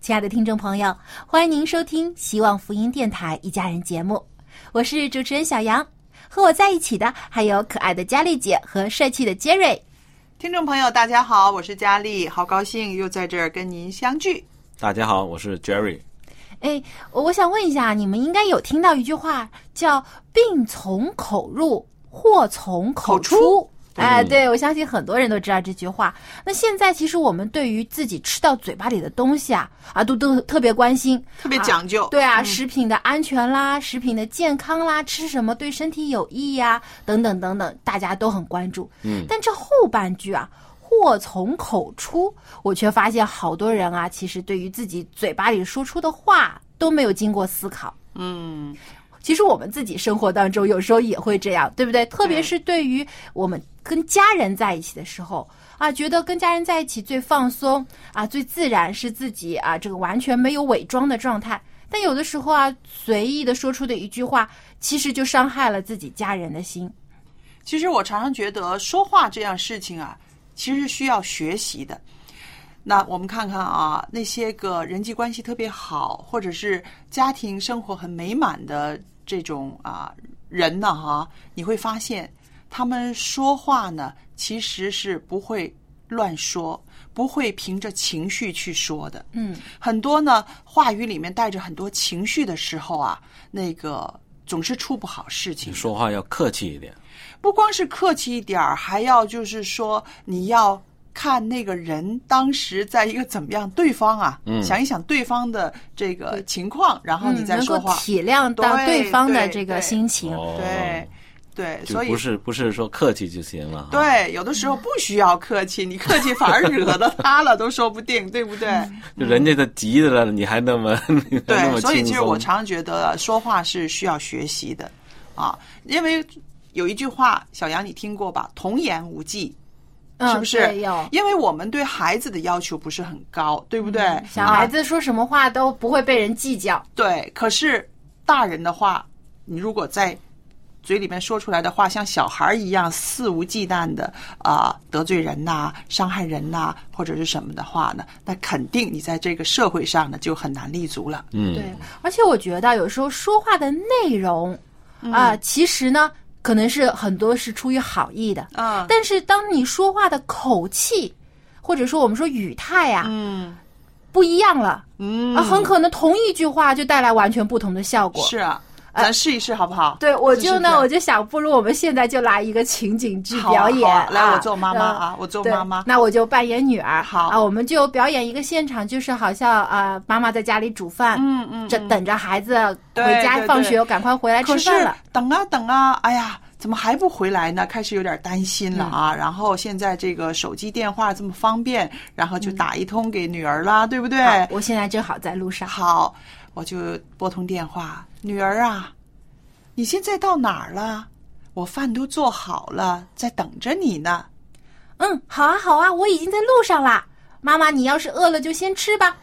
亲爱的听众朋友，欢迎您收听希望福音电台一家人节目，我是主持人小杨，和我在一起的还有可爱的佳丽姐和帅气的杰瑞。听众朋友，大家好，我是佳丽，好高兴又在这儿跟您相聚。大家好，我是 Jerry。哎，我想问一下，你们应该有听到一句话叫“病从口入，祸从口出”。出哎，对，我相信很多人都知道这句话。那现在其实我们对于自己吃到嘴巴里的东西啊，啊，都都特别关心，特别讲究啊对啊，嗯食品的安全啦，食品的健康啦，吃什么对身体有益呀、等等等等，大家都很关注。嗯但这后半句啊，祸从口出，我却发现好多人啊，其实对于自己嘴巴里说出的话都没有经过思考。嗯，其实我们自己生活当中有时候也会这样，对不对？特别是对于我们跟家人在一起的时候啊，觉得跟家人在一起最放松啊，最自然是自己啊，这个完全没有伪装的状态。但有的时候啊，随意的说出的一句话，其实就伤害了自己家人的心。其实我常常觉得说话这样事情啊，其实是需要学习的。那我们看看啊，那些个人际关系特别好，或者是家庭生活很美满的这种啊人呢，哈，你会发现他们说话呢，其实是不会乱说，不会凭着情绪去说的。嗯，很多呢话语里面带着很多情绪的时候啊，那个总是出不好事情你。说话要客气一点。不光是客气一点儿，还要就是说你要看那个人当时在一个怎么样，对方啊，嗯想一想对方的这个情况，然后你嗯，能够再说话。体谅到对对方的这个对心情。哦，对对，所以不是不是说客气就行了。对，有的时候不需要客气，你客气反而惹到他了，都说不定，对不对？就人家都急的了，你还那么 对，么所以其实我常常觉得说话是需要学习的啊，因为有一句话，小杨你听过吧？童言无忌。嗯，是不是。因为我们对孩子的要求不是很高，对不对？小孩子说什么话都不会被人计较。对，可是大人的话，你如果在嘴里面说出来的话，像小孩一样肆无忌惮的啊、得罪人呐、伤害人呐、或者是什么的话呢，那肯定你在这个社会上呢就很难立足了。嗯，对，而且我觉得有时候说话的内容嗯啊、其实呢，可能是很多是出于好意的，嗯但是当你说话的口气，或者说我们说语态呀、嗯。不一样了，嗯。啊，很可能同一句话就带来完全不同的效果。是啊，咱试一试好不好？对，我就呢，我就想，不如我们现在就来一个情景剧表演。来啊我做妈妈呃啊我做妈妈那我就扮演女儿。好啊，我们就表演一个现场，就是好像啊、呃妈妈在家里煮饭，嗯嗯这等着孩子回家放学，赶快回来吃饭了。等啊等啊，哎呀，怎么还不回来呢？开始有点担心了啊。然后现在这个手机电话这么方便，然后就打一通给女儿啦，对不对？我现在正好在路上。好，我就拨通电话，女儿啊，你现在到哪儿了？我饭都做好了，在等着你呢。嗯，好啊，好啊，我已经在路上啦。妈妈，你要是饿了就先吃吧，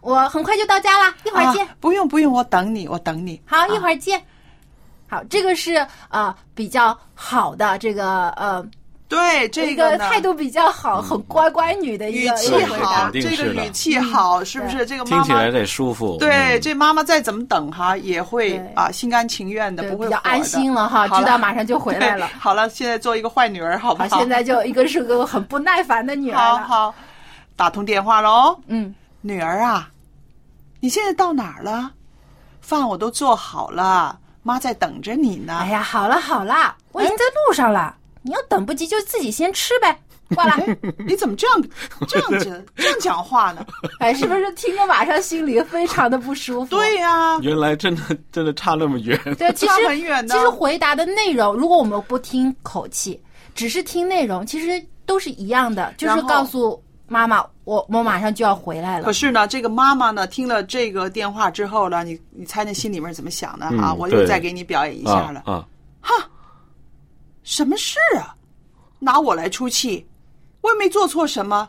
我很快就到家了，一会儿见。啊不用不用，我等你，我等你。好，一会儿见。好，这个是呃比较好的这个呃对这个态度比较好、很乖乖女的一个语气好，这个语气好，是不是？这个妈妈听起来得舒服。对，嗯这妈妈再怎么等哈，也会啊心甘情愿的，不会比较安心了哈，知道马上就回来了。好了，现在做一个坏女儿，好不好，现在就一个是个很不耐烦的女儿。好好打通电话喽。嗯，女儿啊，你现在到哪儿了？饭我都做好了，妈在等着你呢。哎呀，好了好了，我已经在路上了。你要等不及就自己先吃呗。挂了，你怎么这样这样子这样讲话呢？哎，是不是听着马上心里非常的不舒服？对呀、原来真的真的差那么远。对，其实差很远的其实回答的内容，如果我们不听口气，只是听内容，其实都是一样的，就是告诉妈妈，我我马上就要回来了可。是呢，这个妈妈呢，听了这个电话之后呢，你你猜那心里面怎么想的啊？嗯我又再给你表演一下了。啊啊！什么事啊？拿我来出气？我也没做错什么，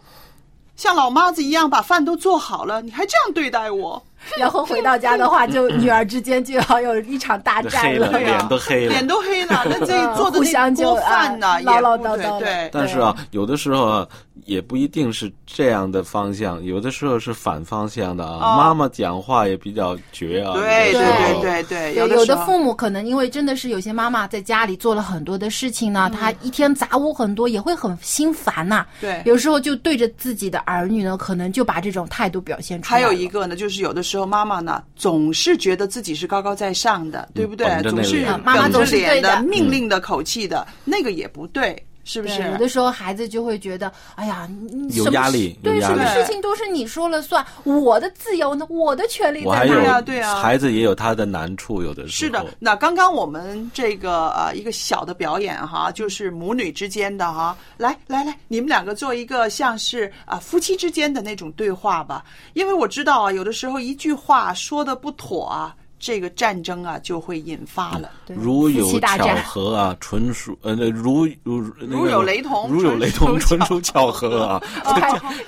像老妈子一样把饭都做好了，你还这样对待我？然后回到家的话，就女儿之间就要有一场大战 黑了，呀脸都黑了脸。都黑了。那这嗯做的那 锅饭呢，唠唠叨叨的对对。但是啊，有的时候啊，也不一定是这样的方向，有的时候是反方向的啊。哦妈妈讲话也比较绝啊。对对对对对，有有的父母可能因为真的是有些妈妈在家里做了很多的事情嗯呢，她一天杂物很多，也会很心烦呐、对有时候就对着自己的儿女呢，可能就把这种态度表现出来还。有一个呢，就是有的时候妈妈呢总是觉得自己是高高在上的，对不对？总是妈妈总是对的命令的口气的，那个也不对，是不，是？有的时候孩子就会觉得，哎呀，你有什么压力对，力什么事情都是你说了算，我的自由呢，我的权利在哪呀？对啊对啊。孩子也有他的难处，有的时候是的，那刚刚我们这个呃一个小的表演哈，就是母女之间的哈，来来来，你们两个做一个像是啊、夫妻之间的那种对话吧，因为我知道啊，有的时候一句话说的不妥啊，这个战争啊就会引发了。对如有巧合啊，纯属呃，那如如如有雷同如有雷同，纯属巧合啊。哦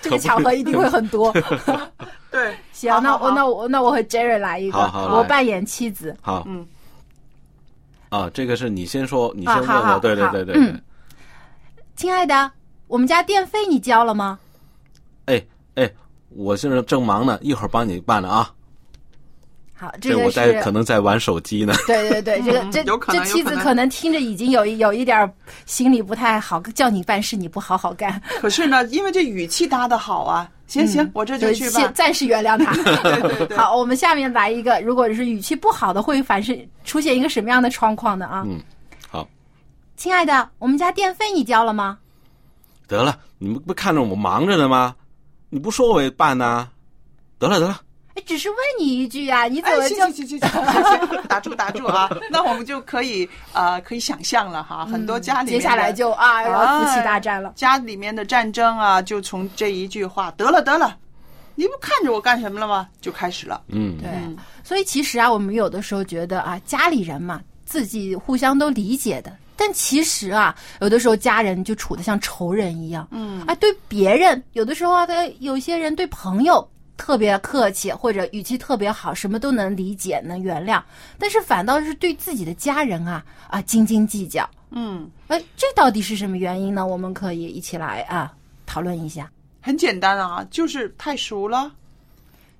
这个巧合一定会很多。对，行，那我那我那我和 Jerry 来一个，我扮演妻子。好，嗯，啊，这个是你先说，你先问我，对对对对对嗯。亲爱的，我们家电费你交了吗？哎哎，我现在正忙呢，一会儿帮你办了啊。好，这个是我在可能在玩手机呢。对对对，这个这嗯有可这妻子可能听着已经有一有一点儿心里不太好，叫你办事你不好好干，可是呢，因为这语气搭的好啊，行行，我这就去吧先。暂时原谅他。对对对好，我们下面来一个，如果是语气不好的，会反是出现一个什么样的状况呢？啊，嗯，好，亲爱的，我们家电费你交了吗？得了，你们不看着我忙着呢吗？你不说我也办呐、得了得了，哎，只是问你一句呀、你怎哎，么就行行行行行行行，打住打住啊！那我们就可以呃可以想象了哈，很多家里接下来就啊要夫妻大战了？家里面的战争啊，就从这一句话“得了得了”，你不看着我干什么了吗？就开始了。嗯，对，所以其实啊，我们有的时候觉得啊，家里人嘛，自己互相都理解的。但其实啊，有的时候家人就处的像仇人一样。嗯，啊，对别人有的时候啊，他有些人对朋友特别客气，或者语气特别好，什么都能理解、能原谅。但是反倒是对自己的家人啊啊斤斤计较。嗯，哎，这到底是什么原因呢？我们可以一起来啊讨论一下。很简单啊，就是太熟了，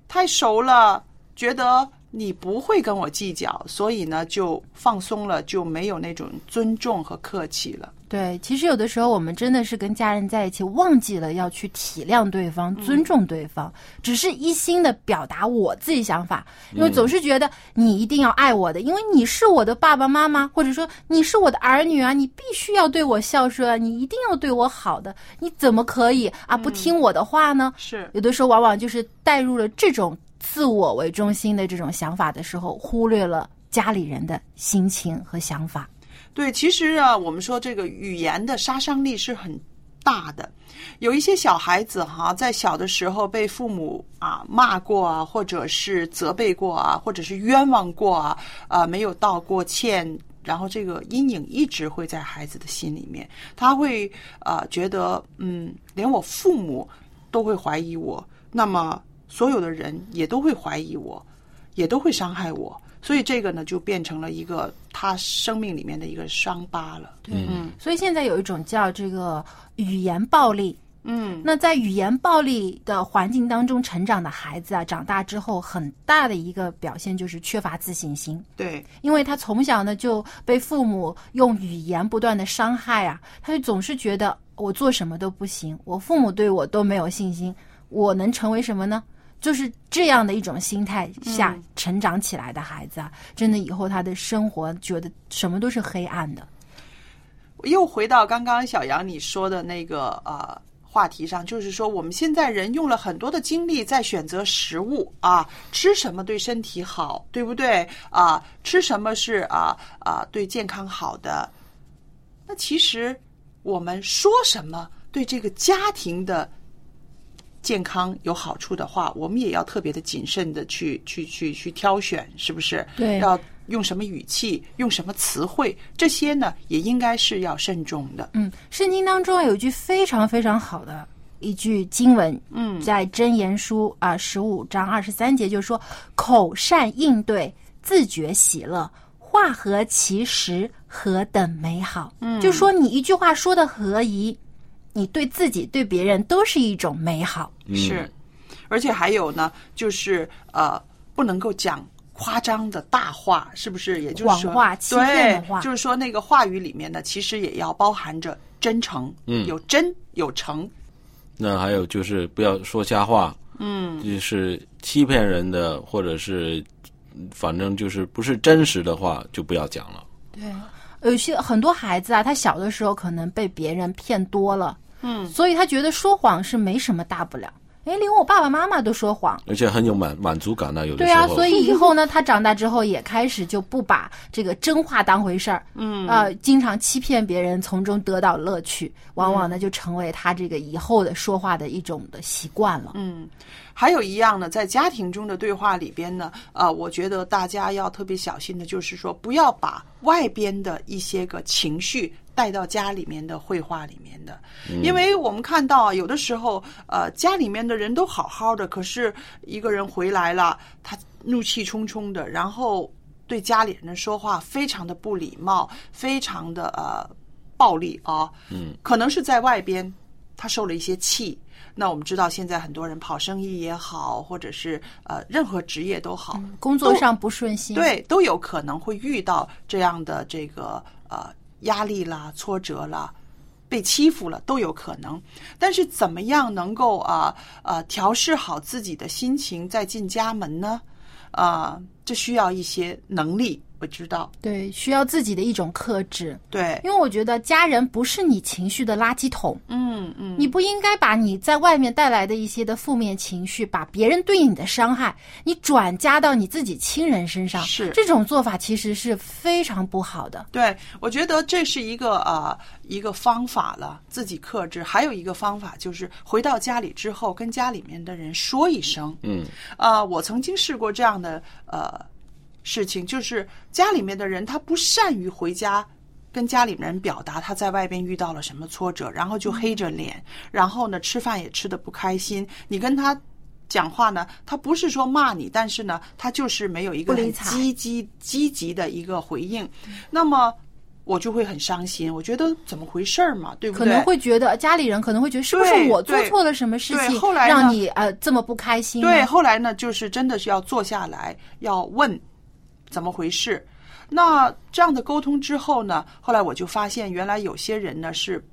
太熟了，觉得你不会跟我计较，所以呢就放松了，就没有那种尊重和客气了。对，其实有的时候我们真的是跟家人在一起，忘记了要去体谅对方、尊重对方，只是一心的表达我自己想法，因为总是觉得你一定要爱我的，因为你是我的爸爸妈妈，或者说你是我的儿女啊，你必须要对我孝顺啊，你一定要对我好的，你怎么可以啊不听我的话呢？是。有的时候往往就是带入了这种自我为中心的这种想法的时候，忽略了家里人的心情和想法。对，其实啊，我们说这个语言的杀伤力是很大的。有一些小孩子哈，在小的时候被父母啊骂过啊，或者是责备过啊，或者是冤枉过啊，啊没有道过歉，然后这个阴影一直会在孩子的心里面，他会呃觉得嗯，连我父母都会怀疑我，那么所有的人也都会怀疑我，也都会伤害我。所以这个呢，就变成了一个他生命里面的一个伤疤了。对，所以现在有一种叫这个语言暴力。嗯，那在语言暴力的环境当中成长的孩子啊，长大之后很大的一个表现就是缺乏自信心。对，因为他从小呢就被父母用语言不断的伤害啊，他就总是觉得我做什么都不行，我父母对我都没有信心，我能成为什么呢？就是这样的一种心态下成长起来的孩子啊，真的以后他的生活觉得什么都是黑暗的。又回到刚刚小杨你说的那个呃话题上，就是说我们现在人用了很多的精力在选择食物啊，吃什么对身体好，对不对啊？吃什么是啊啊对健康好的？那其实我们说什么对这个家庭的健康有好处的话，我们也要特别的谨慎的去去去去挑选，是不是？对要用什么语气，用什么词汇，这些呢也应该是要慎重的。嗯，圣经当中有一句非常非常好的一句经文，嗯在箴言书啊十五章二十三节，就是说口善应对，自觉喜乐，话合其实，何等美好。嗯就说你一句话说的合宜，你对自己对别人都是一种美好。嗯。是，而且还有呢，就是呃，不能够讲夸张的大话，是不是？也就是说，谎话欺骗的话。对，就是说那个话语里面呢，其实也要包含着真诚，嗯。有真有诚，那还有就是不要说瞎话，嗯，就是欺骗人的，或者是反正就是不是真实的话，就不要讲了。对，有些很多孩子啊，他小的时候可能被别人骗多了，嗯，所以他觉得说谎是没什么大不了。哎，连我爸爸妈妈都说谎，而且很有满满足感呢，有的对啊，所以以后呢，他长大之后也开始就不把这个真话当回事儿，嗯。呃，经常欺骗别人，从中得到乐趣，往往呢就成为他这个以后的说话的一种的习惯了。嗯，还有一样呢，在家庭中的对话里边呢，呃，我觉得大家要特别小心的，就是说不要把外边的一些个情绪带到家里面的绘画里面的，因为我们看到啊有的时候，呃，家里面的人都好好的，可是一个人回来了，他怒气冲冲的，然后对家里人说话非常的不礼貌，非常的呃暴力啊，嗯，可能是在外边他受了一些气。那我们知道，现在很多人跑生意也好，或者是呃任何职业都好，工作上不顺心，对，都有可能会遇到这样的这个呃压力啦、挫折啦、被欺负了都有可能。但是怎么样能够啊呃调试好自己的心情再进家门呢？啊、这需要一些能力，我知道。对，需要自己的一种克制。对，因为我觉得家人不是你情绪的垃圾桶，嗯嗯，你不应该把你在外面带来的一些的负面情绪，把别人对你的伤害，你转加到你自己亲人身上，是这种做法其实是非常不好的。对，我觉得这是一个呃一个方法了，自己克制。还有一个方法就是回到家里之后，跟家里面的人说一声。嗯，啊、我曾经试过这样的呃事情，就是家里面的人他不善于回家。跟家里人表达他在外边遇到了什么挫折，然后就黑着脸，然后呢吃饭也吃的不开心。你跟他讲话呢，他不是说骂你，但是呢，他就是没有一个很积极积极的一个回应。那么我就会很伤心，我觉得怎么回事儿嘛，对不对？可能会觉得家里人可能会觉得是不是我做错了什么事情，对后来让你呃这么不开心呢？对，后来呢，就是真的是要坐下来，要问怎么回事。那这样的沟通之后呢，后来我就发现，原来有些人呢是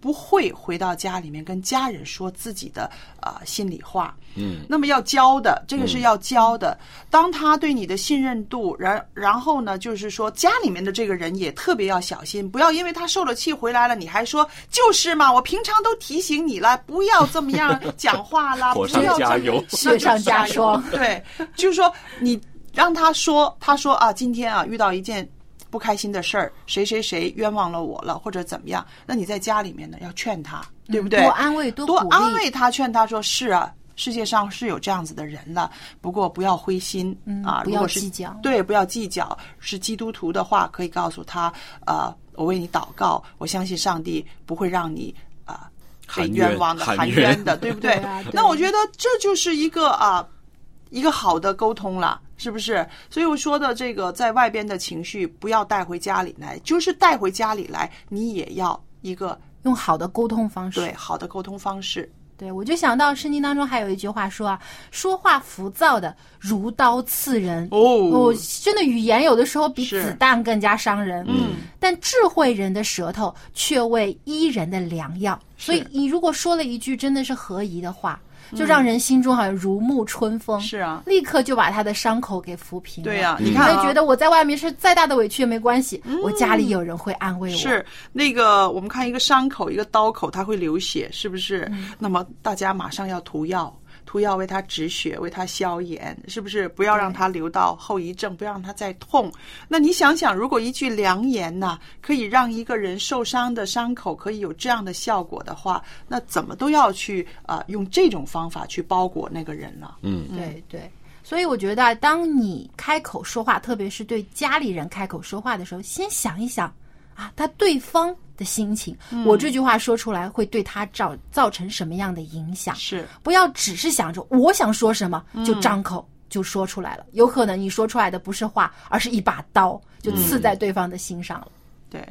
不会回到家里面跟家人说自己的啊、呃心里话。嗯，那么要教的，这个是要教的。当他对你的信任度，然然后呢，就是说家里面的这个人也特别要小心，不要因为他受了气回来了，你还说就是嘛，我平常都提醒你了，不要这么样讲话啦，不要这么加油雪上加霜。对，就是说你让他说，他说啊，今天啊遇到一件不开心的事儿，谁谁谁冤枉了我了，或者怎么样，那你在家里面呢要劝他，对不对？多安慰，多多安慰他，劝他说是啊。世界上是有这样子的人了，不过不要灰心、嗯啊！不要如果是计较对，不要计较。是基督徒的话，可以告诉他，呃，我为你祷告，我相信上帝不会让你啊、被冤冤枉的、含含冤冤的，对不对？对啊对那我觉得这就是一个啊，一个好的沟通了，是不是？所以我说的这个，在外边的情绪不要带回家里来，就是带回家里来，你也要一个用好的沟通方式。对好的沟通方式。对，我就想到圣经当中还有一句话说啊，说话浮躁的如刀刺人。哦真的语言有的时候比子弹更加伤人。嗯，但智慧人的舌头却为医人的良药。所以你如果说了一句真的是合宜的话，就让人心中好像如沐春风。是啊立刻就把他的伤口给抚平了。对呀你你看啊会觉得我在外面是再大的委屈也没关系，我家里有人会安慰我。是那个，我们看一个伤口，一个刀口，它会流血，是不是？那么大家马上要涂药，涂药为他止血，为他消炎，是不是？不要让他留到后遗症，不要让他再痛。那你想想，如果一句良言呐、可以让一个人受伤的伤口可以有这样的效果的话，那怎么都要去啊、用这种方法去包裹那个人了。嗯，对对，所以我觉得啊，当你开口说话，特别是对家里人开口说话的时候，先想一想啊，他对方的心情，嗯我这句话说出来会对他造造成什么样的影响？是不要只是想着我想说什么嗯就张口就说出来了，有可能你说出来的不是话，而是一把刀，就刺在对方的心上了。对，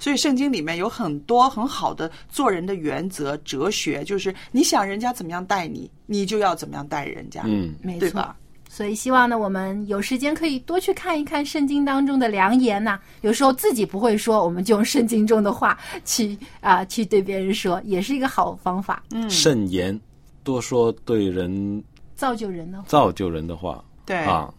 所以圣经里面有很多很好的做人的原则、哲学，就是你想人家怎么样待你，你就要怎么样待人家，嗯，没错对吧。？所以希望呢，我们有时间可以多去看一看圣经当中的良言呐、有时候自己不会说，我们就用圣经中的话去啊、去对别人说，也是一个好方法，嗯，慎言，多说对人造就人的。造就人的话对，啊。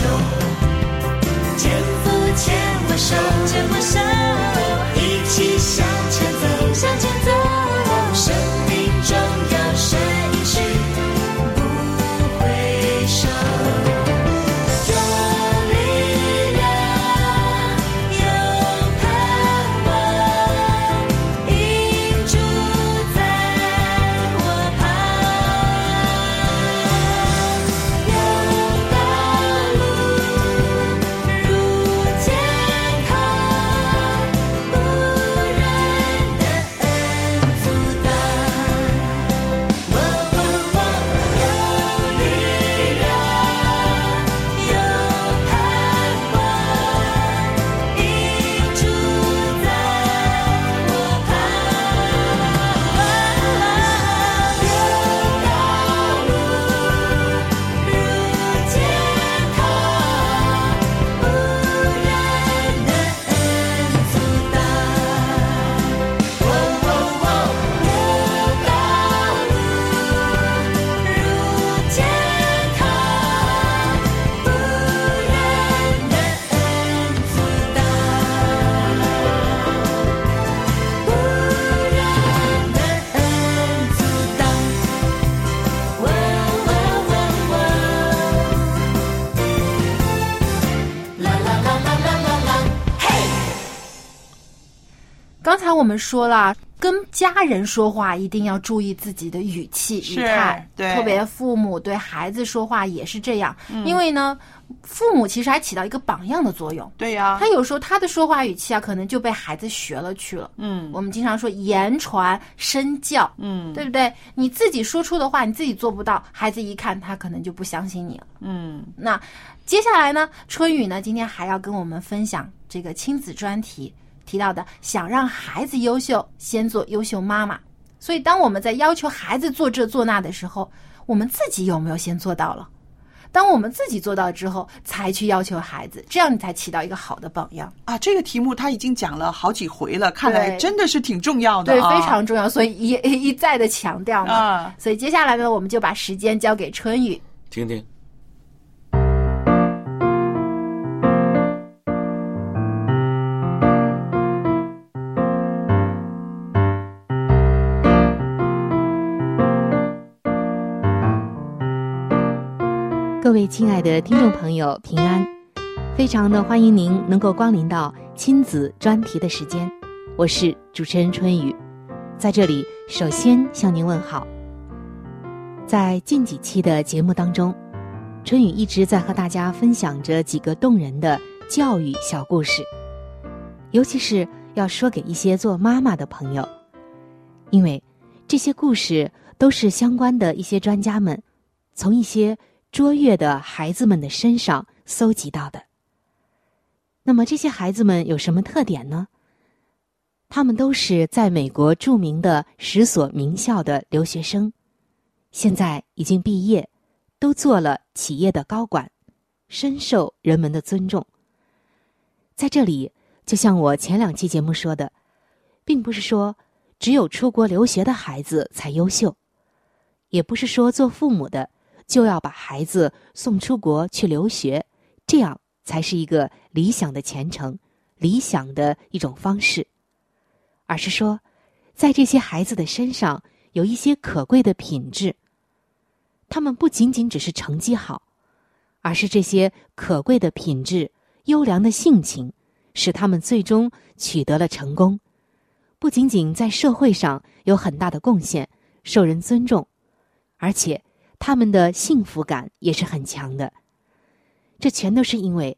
手。牵我手，牵我手，我们说了，跟家人说话一定要注意自己的语气语是态，对特别父母对孩子说话也是这样，嗯因为呢，父母其实还起到一个榜样的作用。对呀、他有时候他的说话语气啊，可能就被孩子学了去了。嗯我们经常说言传身教，嗯对不对？你自己说出的话，你自己做不到，孩子一看他可能就不相信你了。嗯那接下来呢，春雨呢今天还要跟我们分享这个亲子专题提到的，想让孩子优秀，先做优秀妈妈。所以，当我们在要求孩子做这做那的时候，我们自己有没有先做到了？当我们自己做到之后，才去要求孩子，这样你才起到一个好的榜样。啊，这个题目他已经讲了好几回了，看来真的是挺重要的、对，啊，非常重要，所以一一一再的强调嘛。啊。所以接下来呢，我们就把时间交给春雨。听听。各位亲爱的听众朋友，平安！非常的欢迎您能够光临到亲子专题的时间，我是主持人春雨，在这里首先向您问好。在近几期的节目当中，春雨一直在和大家分享着几个动人的教育小故事，尤其是要说给一些做妈妈的朋友，因为这些故事都是相关的一些专家们从一些卓越的孩子们的身上搜集到的。那么这些孩子们有什么特点呢？他们都是在美国著名的十所名校的留学生，现在已经毕业，都做了企业的高管，深受人们的尊重。在这里，就像我前两期节目说的，并不是说只有出国留学的孩子才优秀，也不是说做父母的。就要把孩子送出国去留学，这样才是一个理想的前程，理想的一种方式。而是说，在这些孩子的身上有一些可贵的品质。他们不仅仅只是成绩好，而是这些可贵的品质、优良的性情，使他们最终取得了成功。不仅仅在社会上有很大的贡献，受人尊重，而且。他们的幸福感也是很强的，这全都是因为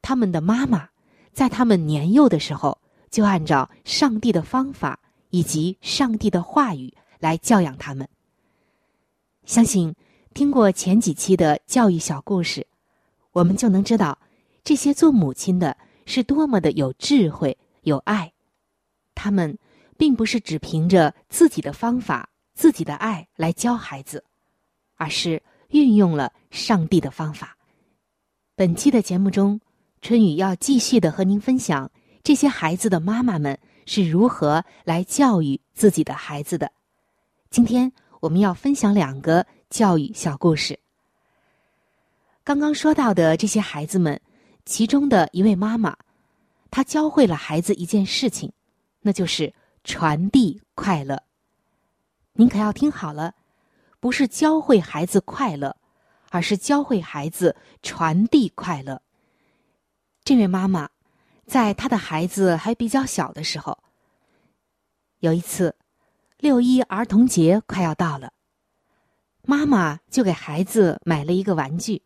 他们的妈妈在他们年幼的时候就按照上帝的方法以及上帝的话语来教养他们。相信听过前几期的教育小故事，我们就能知道这些做母亲的是多么的有智慧、有爱。他们并不是只凭着自己的方法、自己的爱来教孩子。而是运用了上帝的方法。本期的节目中，春雨要继续的和您分享这些孩子的妈妈们是如何来教育自己的孩子的。今天我们要分享两个教育小故事。刚刚说到的这些孩子们，其中的一位妈妈，她教会了孩子一件事情，那就是传递快乐。您可要听好了。不是教会孩子快乐，而是教会孩子传递快乐。这位妈妈，在她的孩子还比较小的时候，有一次，六一儿童节快要到了，妈妈就给孩子买了一个玩具。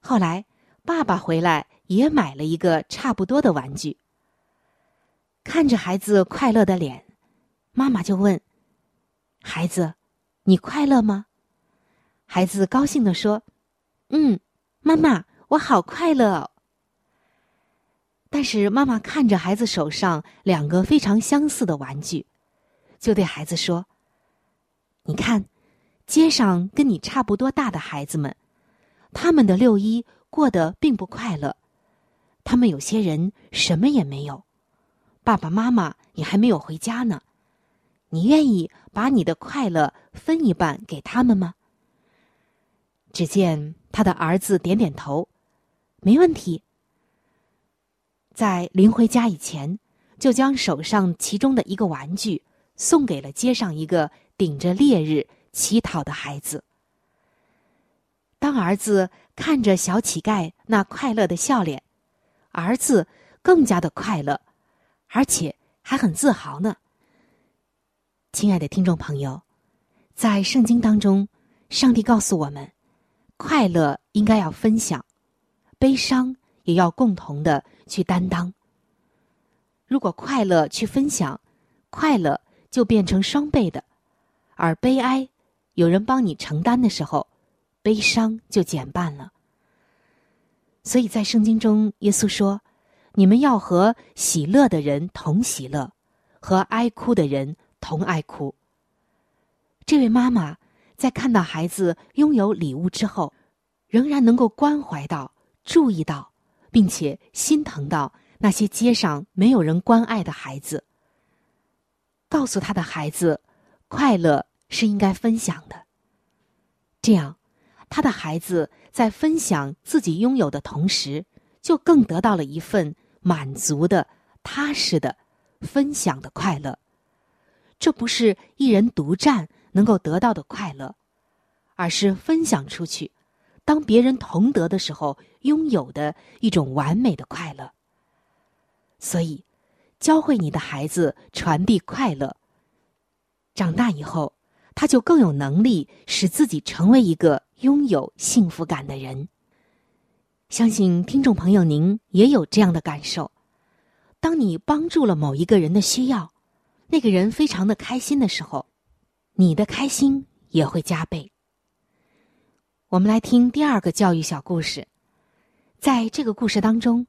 后来，爸爸回来也买了一个差不多的玩具。看着孩子快乐的脸，妈妈就问：“孩子。”你快乐吗？孩子高兴的说：“嗯，妈妈，我好快乐哦。”但是妈妈看着孩子手上两个非常相似的玩具，就对孩子说：“你看，街上跟你差不多大的孩子们，他们的六一过得并不快乐，他们有些人什么也没有，爸爸妈妈也还没有回家呢。”你愿意把你的快乐分一半给他们吗？只见他的儿子点点头，没问题。在临回家以前，就将手上其中的一个玩具送给了街上一个顶着烈日乞讨的孩子。当儿子看着小乞丐那快乐的笑脸，儿子更加的快乐，而且还很自豪呢。亲爱的听众朋友，在圣经当中，上帝告诉我们，快乐应该要分享，悲伤也要共同的去担当。如果快乐去分享，快乐就变成双倍的；而悲哀，有人帮你承担的时候，悲伤就减半了。所以在圣经中，耶稣说：“你们要和喜乐的人同喜乐，和哀哭的人。”同爱哭。这位妈妈在看到孩子拥有礼物之后，仍然能够关怀到、注意到，并且心疼到那些街上没有人关爱的孩子。告诉他的孩子，快乐是应该分享的。这样，他的孩子在分享自己拥有的同时，就更得到了一份满足的、踏实的分享的快乐。这不是一人独占能够得到的快乐，而是分享出去，当别人同得的时候拥有的一种完美的快乐。所以，教会你的孩子传递快乐，长大以后，他就更有能力使自己成为一个拥有幸福感的人。相信听众朋友您也有这样的感受：当你帮助了某一个人的需要。那个人非常的开心的时候，你的开心也会加倍。我们来听第二个教育小故事，在这个故事当中，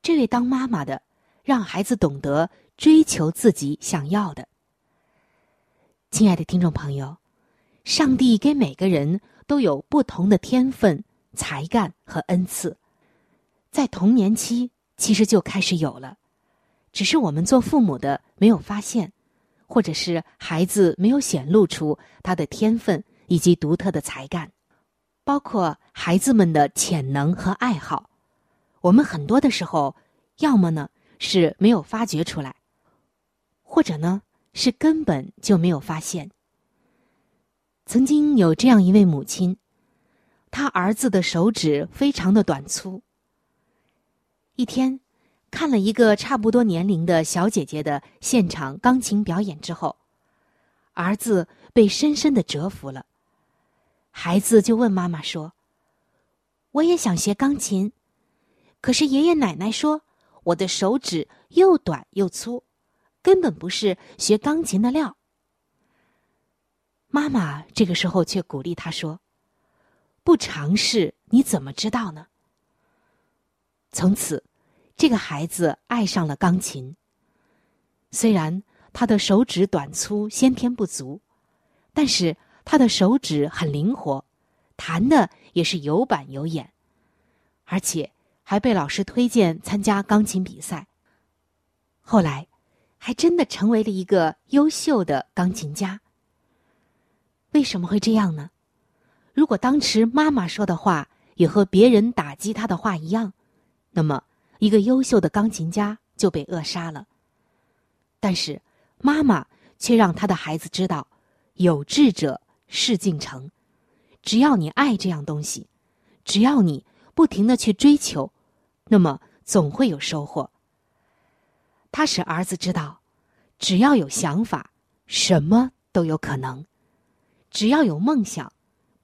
这位当妈妈的让孩子懂得追求自己想要的。亲爱的听众朋友，上帝给每个人都有不同的天分、才干和恩赐，在童年期其实就开始有了。只是我们做父母的没有发现，或者是孩子没有显露出他的天分以及独特的才干，包括孩子们的潜能和爱好，我们很多的时候，要么呢是没有发掘出来，或者呢是根本就没有发现。曾经有这样一位母亲，她儿子的手指非常的短粗，一天。看了一个差不多年龄的小姐姐的现场钢琴表演之后，儿子被深深的折服了。孩子就问妈妈说：“我也想学钢琴，可是爷爷奶奶说我的手指又短又粗，根本不是学钢琴的料。”妈妈这个时候却鼓励他说：“不尝试你怎么知道呢？”从此。这个孩子爱上了钢琴。虽然他的手指短粗，先天不足，但是他的手指很灵活，弹的也是有板有眼，而且还被老师推荐参加钢琴比赛。后来，还真的成为了一个优秀的钢琴家。为什么会这样呢？如果当时妈妈说的话也和别人打击他的话一样，那么。一个优秀的钢琴家就被扼杀了，但是妈妈却让他的孩子知道：有志者事竟成。只要你爱这样东西，只要你不停的去追求，那么总会有收获。他使儿子知道，只要有想法，什么都有可能；只要有梦想，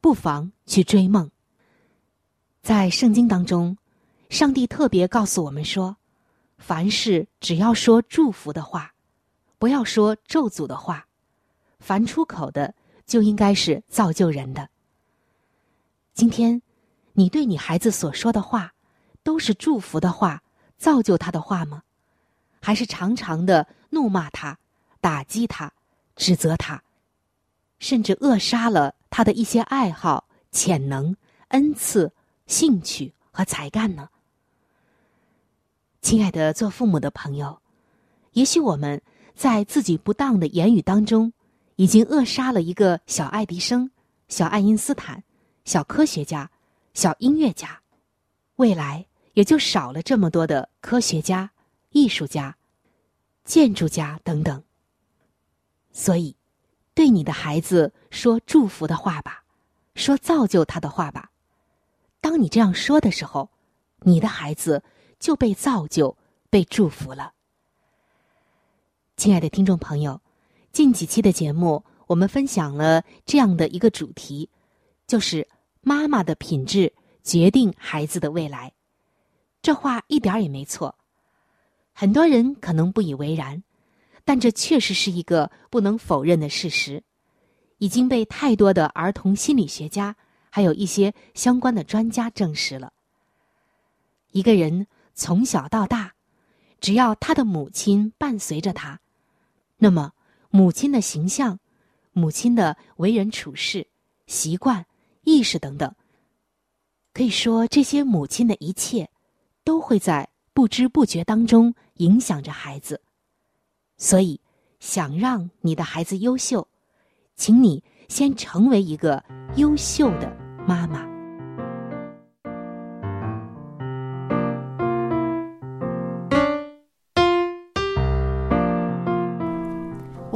不妨去追梦。在圣经当中。上帝特别告诉我们说：“凡事只要说祝福的话，不要说咒诅的话。凡出口的，就应该是造就人的。今天，你对你孩子所说的话，都是祝福的话，造就他的话吗？还是常常的怒骂他、打击他、指责他，甚至扼杀了他的一些爱好、潜能、恩赐、兴趣和才干呢？”亲爱的，做父母的朋友，也许我们在自己不当的言语当中，已经扼杀了一个小爱迪生、小爱因斯坦、小科学家、小音乐家，未来也就少了这么多的科学家、艺术家、建筑家等等。所以，对你的孩子说祝福的话吧，说造就他的话吧。当你这样说的时候，你的孩子。就被造就、被祝福了。亲爱的听众朋友，近几期的节目，我们分享了这样的一个主题，就是妈妈的品质决定孩子的未来。这话一点也没错。很多人可能不以为然，但这确实是一个不能否认的事实，已经被太多的儿童心理学家还有一些相关的专家证实了。一个人从小到大，只要他的母亲伴随着他，那么母亲的形象、母亲的为人处事、习惯、意识等等，可以说这些母亲的一切，都会在不知不觉当中影响着孩子。所以，想让你的孩子优秀，请你先成为一个优秀的妈妈。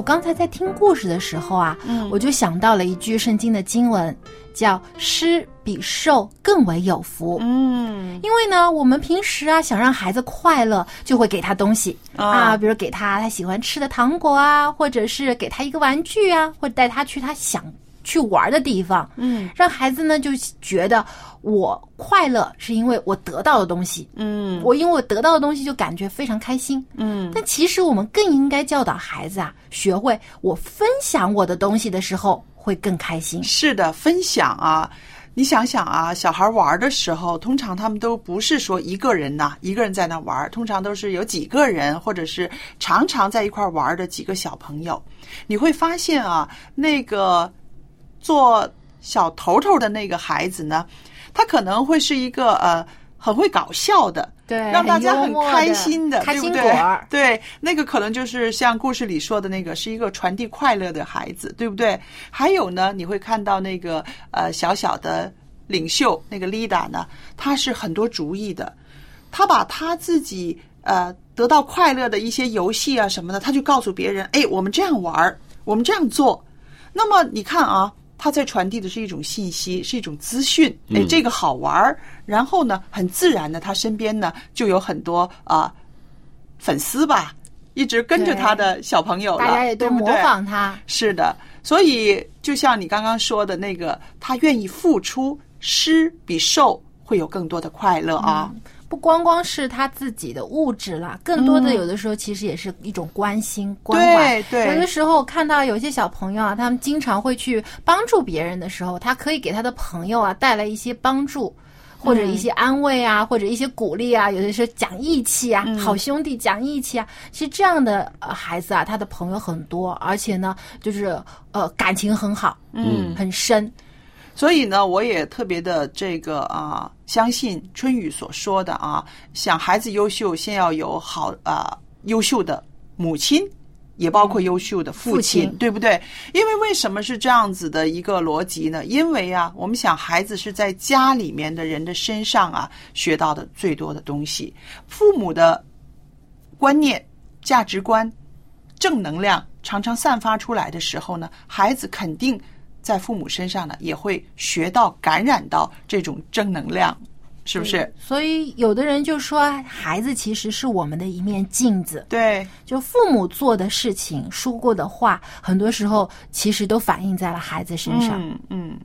我刚才在听故事的时候啊，嗯。我就想到了一句圣经的经文，叫“施比受更为有福”。嗯。因为呢，我们平时啊想让孩子快乐，就会给他东西。啊。啊，比如给他他喜欢吃的糖果啊，或者是给他一个玩具啊，或者带他去他想去玩的地方，嗯让孩子呢就觉得我快乐是因为我得到的东西，嗯我因为我得到的东西就感觉非常开心。嗯但其实我们更应该教导孩子啊，学会我分享我的东西的时候会更开心。是的，分享啊。你想想啊，小孩玩的时候，通常他们都不是说一个人呐、一个人在那玩，通常都是有几个人，或者是常常在一块玩的几个小朋友。你会发现啊，那个做小头头的那个孩子呢，他可能会是一个呃很会搞笑的，对让大家很开心的，对不对果儿 对，那个可能就是像故事里说的那个，是一个传递快乐的孩子，对不对？还有呢，你会看到那个呃小小的领袖那个 Lida 呢，他是很多主意的，他把他自己呃得到快乐的一些游戏啊什么的，他就告诉别人，哎，我们这样玩儿，我们这样做。那么你看啊，他在传递的是一种信息，是一种资讯，哎，嗯这个好玩儿。然后呢，很自然的，他身边呢就有很多啊、粉丝吧，一直跟着他的小朋友了，大家也都模仿他。是的，所以就像你刚刚说的那个，他愿意付出，施比受会有更多的快乐啊。不光光是他自己的物质啦，更多的嗯有的时候其实也是一种关心、关怀。对对有的时候看到有些小朋友啊，他们经常会去帮助别人的时候，他可以给他的朋友啊带来一些帮助。或者一些安慰啊，或者一些鼓励啊，有的时候讲义气啊，嗯好兄弟讲义气啊。其实这样的呃孩子啊，他的朋友很多，而且呢，就是呃感情很好，嗯很深。所以呢，我也特别的这个啊，相信春雨所说的啊，想孩子优秀，先要有好啊优秀的母亲。也包括优秀的父亲，父亲对不对？因为为什么是这样子的一个逻辑呢？因为啊，我们想孩子是在家里面的人的身上啊学到的最多的东西，父母的观念、价值观、正能量常常散发出来的时候呢，孩子肯定在父母身上呢也会学到、感染到这种正能量，是不是？所以有的人就说，孩子其实是我们的一面镜子。对，就父母做的事情、说过的话，很多时候其实都反映在了孩子身上。嗯嗯，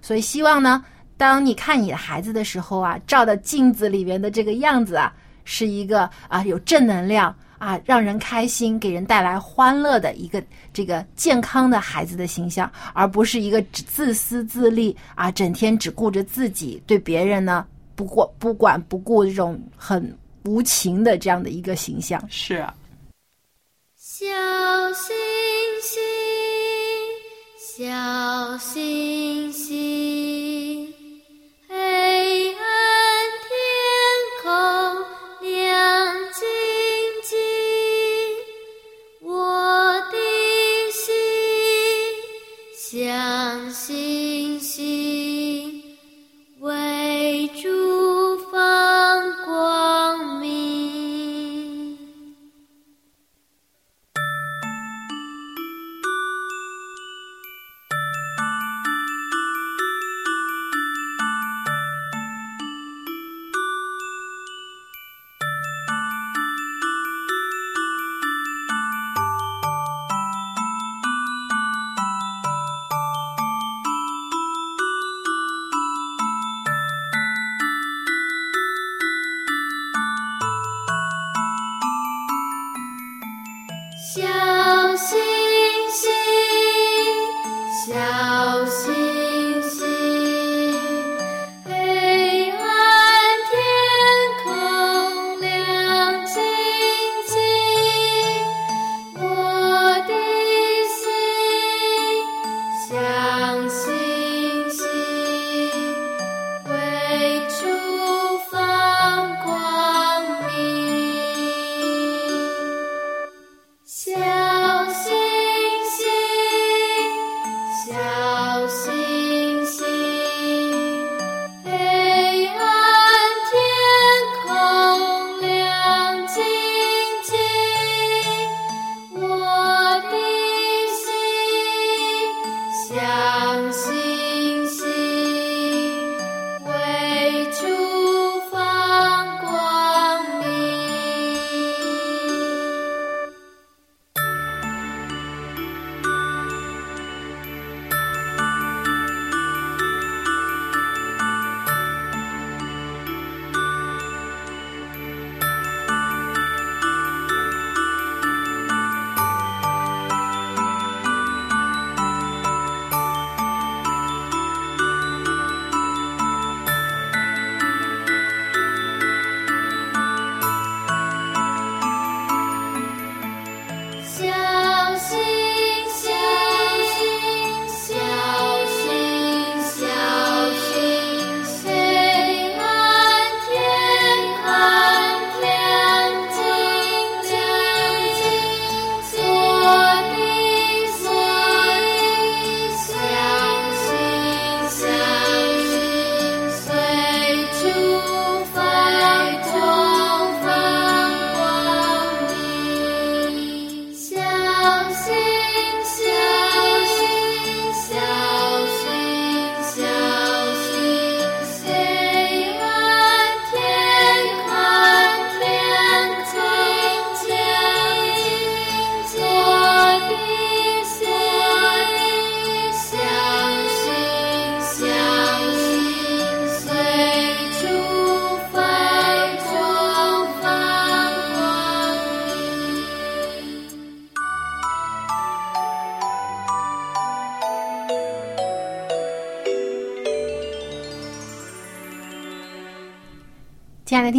所以希望呢，当你看你的孩子的时候啊，照的镜子里面的这个样子啊，是一个啊有正能量啊，让人开心、给人带来欢乐的一个这个健康的孩子的形象，而不是一个只自私自利啊，整天只顾着自己，对别人呢不过不管不顾这种很无情的这样的一个形象。是啊。小星星，小星星，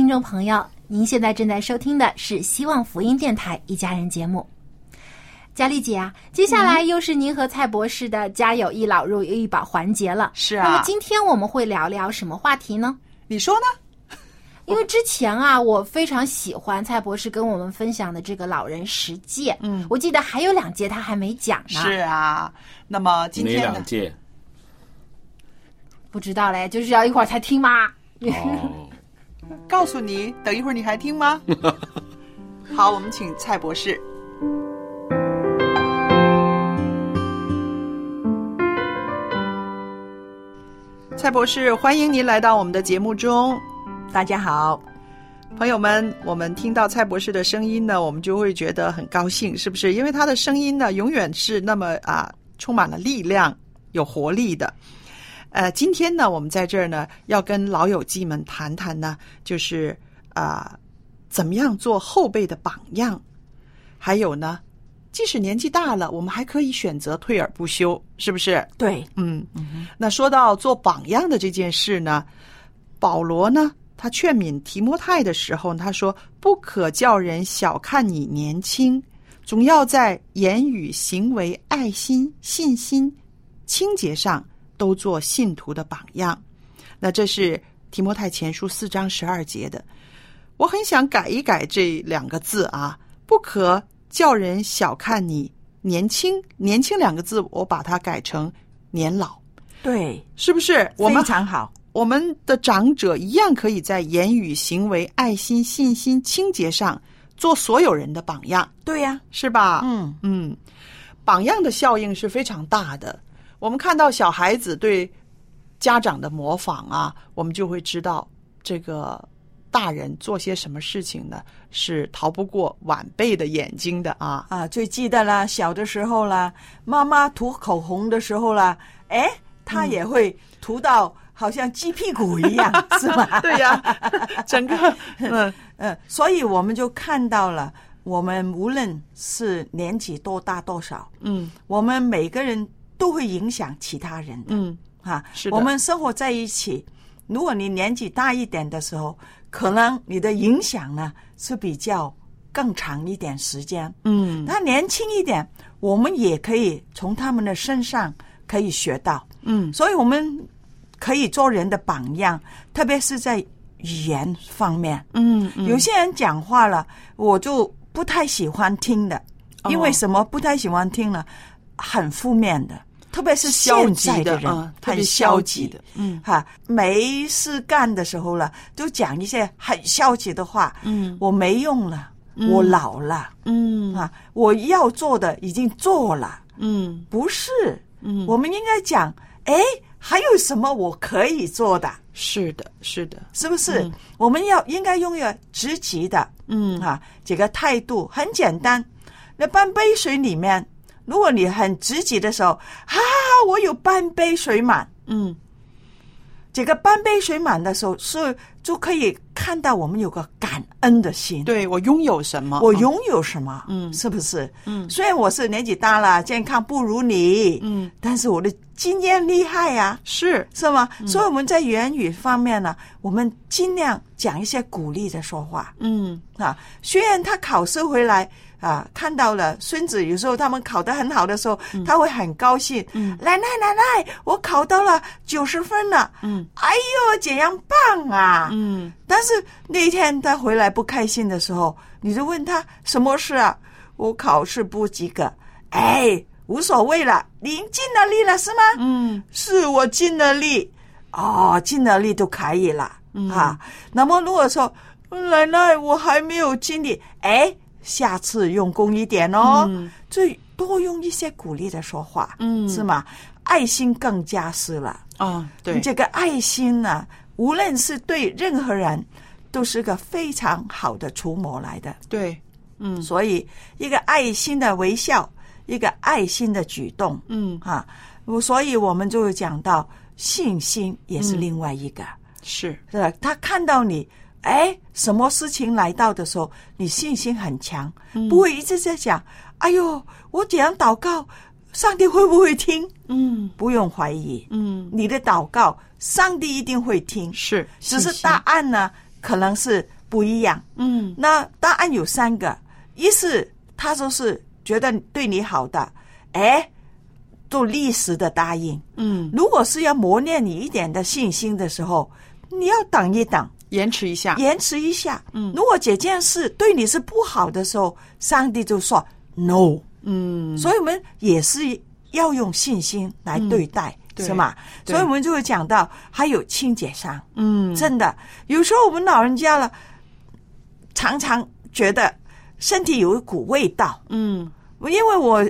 众朋友，您现在正在收听的是希望福音电台一家人节目。佳丽姐啊，接下来又是您和蔡博士的“家有一老，如有一宝”环节了。是啊那么啊，今天我们会聊聊什么话题呢？你说呢？因为之前啊，我非常喜欢蔡博士跟我们分享的这个老人十诫。嗯我记得还有两届他还没讲呢。是啊，那么今天哪两？届？不知道嘞，就是要一会儿才听吗？哦，告诉你，等一会儿你还听吗？好，我们请蔡博士。蔡博士，欢迎您来到我们的节目中。大家好，朋友们，我们听到蔡博士的声音呢，我们就会觉得很高兴，是不是？因为他的声音呢，永远是那么啊，充满了力量、有活力的。呃，今天呢，我们在这儿呢，要跟老友记们谈谈呢，就是啊、怎么样做后辈的榜样，还有呢，即使年纪大了，我们还可以选择退而不休，是不是？对，嗯，那说到做榜样的这件事呢，保罗呢，他劝勉提摩太的时候，他说：“不可叫人小看你年轻，总要在言语、行为、爱心、信心、清洁上都做信徒的榜样。”那这是提摩太前书四章十二节的。我很想改一改这两个字啊，不可叫人小看你年轻。年轻两个字，我把它改成年老，对，是不是？我们非常好。我们的长者一样可以在言语、行为、爱心、信心、清洁上做所有人的榜样，对呀、是吧？嗯嗯，榜样的效应是非常大的。我们看到小孩子对家长的模仿啊，我们就会知道这个大人做些什么事情呢，是逃不过晚辈的眼睛的啊。啊，最记得啦，小的时候啦，妈妈涂口红的时候啦，哎，他也会涂到好像鸡屁股一样，是吧？对呀、整个 嗯嗯，所以我们就看到了，我们无论是年纪多大多少，嗯我们每个人都会影响其他人的。嗯，啊，是的我们生活在一起。如果你年纪大一点的时候，可能你的影响呢是比较更长一点时间。嗯那年轻一点，我们也可以从他们的身上可以学到。嗯所以我们可以做人的榜样，特别是在语言方面。嗯嗯有些人讲话了，我就不太喜欢听的，哦因为什么不太喜欢听呢？很负面的，特别是消现极的人，啊特别很消极极的嗯哈，没事干的时候了，就讲一些很消极的话。嗯我没用了，我老了嗯啊，我要做的已经做了，嗯不是。嗯我们应该讲，哎，还有什么我可以做的？是的，是的，是不是？嗯我们要应该拥有积极的，嗯哈，这个态度很简单。那半杯水里面，如果你很积极的时候，哈啊，我有半杯水满，嗯这个半杯水满的时候，是就可以看到我们有个感恩的心。对我拥有什么？我拥有什么？嗯是不是？嗯虽然我是年纪大了，健康不如你，嗯，但是我的经验厉害呀、是是吗？所以我们在言语方面呢，我们尽量讲一些鼓励的说话嗯啊。虽然他考试回来啊，看到了孙子，有时候他们考得很好的时候，他会很高兴。嗯奶奶奶奶，我考到了九十分了。嗯哎呦，怎样棒啊！嗯但是那天他回来不开心的时候，你就问他什么事啊？我考试不及格。哎，无所谓了，您尽了力了是吗？嗯是我尽了力，哦，尽了力就可以了、嗯啊。那么如果说奶奶我还没有尽力，哎，下次用功一点哦，嗯。最多用一些鼓励的说话，嗯。是吗？爱心更加是了。啊，对，这个爱心呢、无论是对任何人，都是个非常好的除魔来的。对，嗯。所以，一个爱心的微笑，一个爱心的举动，嗯。啊，我所以我们就讲到信心也是另外一个，是，是吧？他看到你，哎，什么事情来到的时候，你信心很强，不会一直在想，哎呦，我怎样祷告，上帝会不会听？嗯。不用怀疑，嗯。你的祷告，上帝一定会听，是，只是答案呢，可能是不一样。嗯。那答案有三个，一是他说是觉得对你好的，哎，做历史的答应。嗯，如果是要磨练你一点的信心的时候，你要等一等，延迟一下。延迟一下。嗯如果这件事对你是不好的时候，上帝就说 no。嗯，所以我们也是要用信心来对待，对是吗？所以我们就会讲到还有清洁上，嗯，真的，有时候我们老人家了，常常觉得身体有一股味道，嗯因为我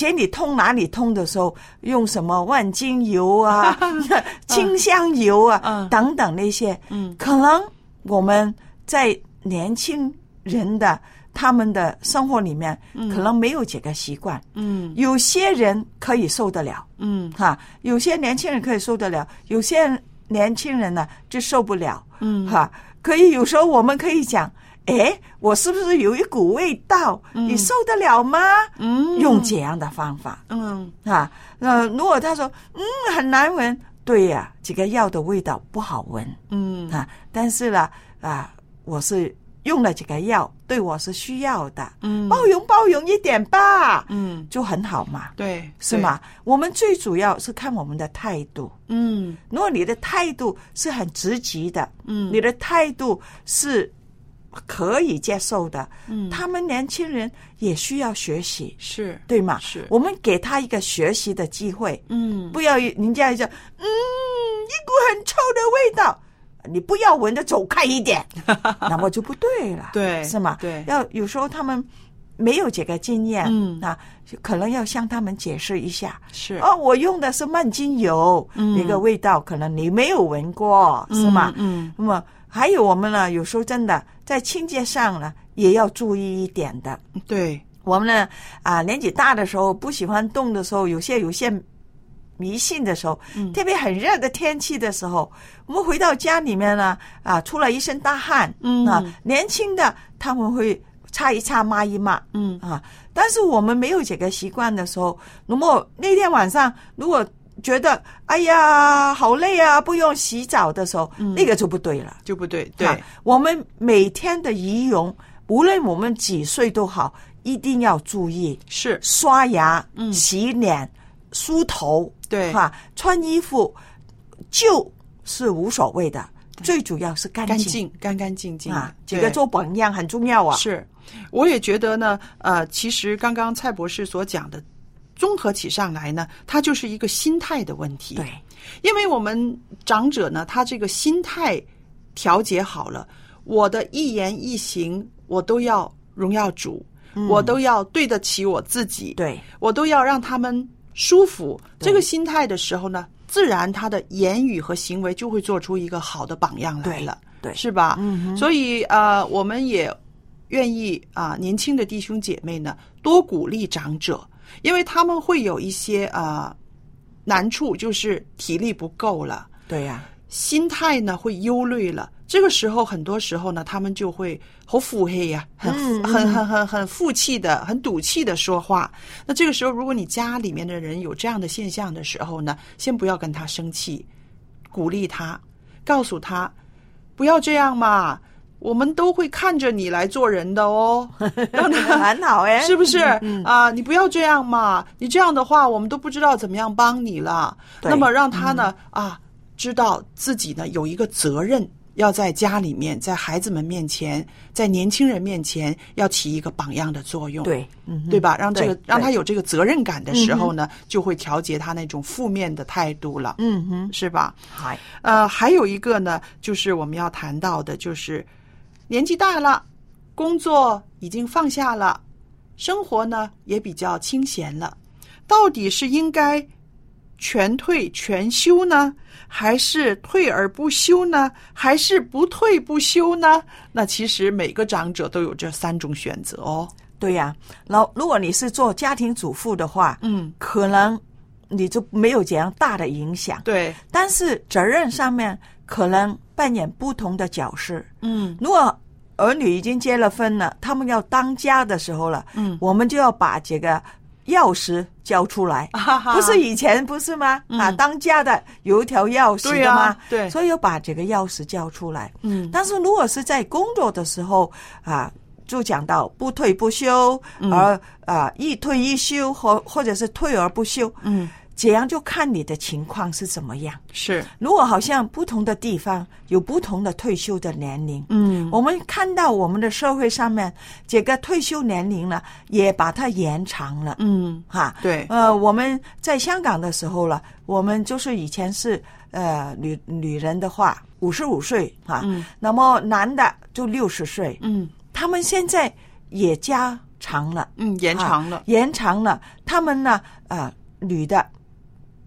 哪里痛哪里痛的时候，用什么万金油啊、清香油啊、嗯。等等那些，嗯。可能我们在年轻人的他们的生活里面，可能没有这个习惯。嗯。有些人可以受得了，嗯。哈，有些年轻人可以受得了，有些年轻人呢就受不了，嗯。哈。可以有时候我们可以讲，哎，我是不是有一股味道？你受得了吗？嗯，用这样的方法嗯啊。那如果他说嗯很难闻，对呀、这个药的味道不好闻嗯啊。但是呢啊，我是用了这个药，对我是需要的，嗯包容包容一点吧，嗯，就很好嘛。对，是吗？我们最主要是看我们的态度。嗯如果你的态度是很积极的，嗯你的态度是可以接受的，嗯，他们年轻人也需要学习，是对吗？是我们给他一个学习的机会，嗯不要人家讲，嗯，一股很臭的味道。你不要闻的，走开一点，那么就不对了，对是吗？对要有时候他们没有这个经验，嗯啊，可能要向他们解释一下，是哦，我用的是曼精油，嗯那个味道可能你没有闻过，是吗？嗯那么还有我们呢，有时候真的在清洁上呢，也要注意一点的。嗯对。我们呢啊，年纪大的时候不喜欢动的时候，有些有些迷信的时候，嗯。特别很热的天气的时候，我们回到家里面呢啊，出了一身大汗，嗯。啊，年轻的他们会擦一擦抹一抹，嗯。啊，但是我们没有这个习惯的时候，那么那天晚上如果觉得哎呀好累啊，不用洗澡的时候，那个就不对了。就不对，对。啊，我们每天的仪容，无论我们几岁都好，一定要注意。是。刷牙、嗯。洗脸、梳头，对。哈、穿衣服就是无所谓的，最主要是干净。干干净净啊，这个做榜样很重要啊。是，我也觉得呢，呃，其实刚刚蔡博士所讲的，综合起上来呢，它就是一个心态的问题。对，因为我们长者呢，他这个心态调节好了，我的一言一行我都要荣耀主，我都要对得起我自己，嗯对，我都要让他们舒服。这个心态的时候呢，自然他的言语和行为就会做出一个好的榜样来了，对对是吧？所以呃，我们也愿意啊、年轻的弟兄姐妹呢，多鼓励长者，因为他们会有一些呃、难处，就是体力不够了，对呀、心态呢会忧虑了。这个时候，很多时候呢，他们就会好腹黑呀、很、很很很很负气的、很赌气的说话。那这个时候，如果你家里面的人有这样的现象的时候呢，先不要跟他生气，鼓励他，告诉他不要这样嘛，我们都会看着你来做人的哦，让他很好哎，是不是嗯啊？你不要这样嘛！你这样的话，我们都不知道怎么样帮你了。那么让他呢、啊，知道自己呢有一个责任，要在家里面，在孩子们面前，在年轻人面前，要起一个榜样的作用。对，嗯对吧？让这个让他有这个责任感的时候呢，就会调节他那种负面的态度了，嗯哼，是吧？嗨，呃，还有一个呢，就是我们要谈到的，就是年纪大了，工作已经放下了，生活呢也比较清闲了，到底是应该全退全休呢，还是退而不休呢，还是不退不休呢？那其实每个长者都有这三种选择哦。对呀、然后如果你是做家庭主妇的话，嗯，可能你就没有这样大的影响。对，但是责任上面可能扮演不同的角色。嗯。如果儿女已经结了婚了，他们要当家的时候了，嗯。我们就要把这个钥匙交出来，不是以前不是吗？啊，当家的有一条钥匙的吗啊？对。所以要把这个钥匙交出来。嗯。但是如果是在工作的时候啊，就讲到不退不休，而啊一退一休，或或者是退而不休，嗯，这样？就看你的情况是怎么样。是，如果好像不同的地方有不同的退休的年龄，嗯。我们看到我们的社会上面这个退休年龄呢，也把它延长了。嗯，哈，对。呃，我们在香港的时候了，我们就是以前是呃女女人的话五十五岁哈，嗯。那么男的就六十岁，嗯。他们现在也加长了，嗯，延长了。啊，延长了，他们呢，呃，女的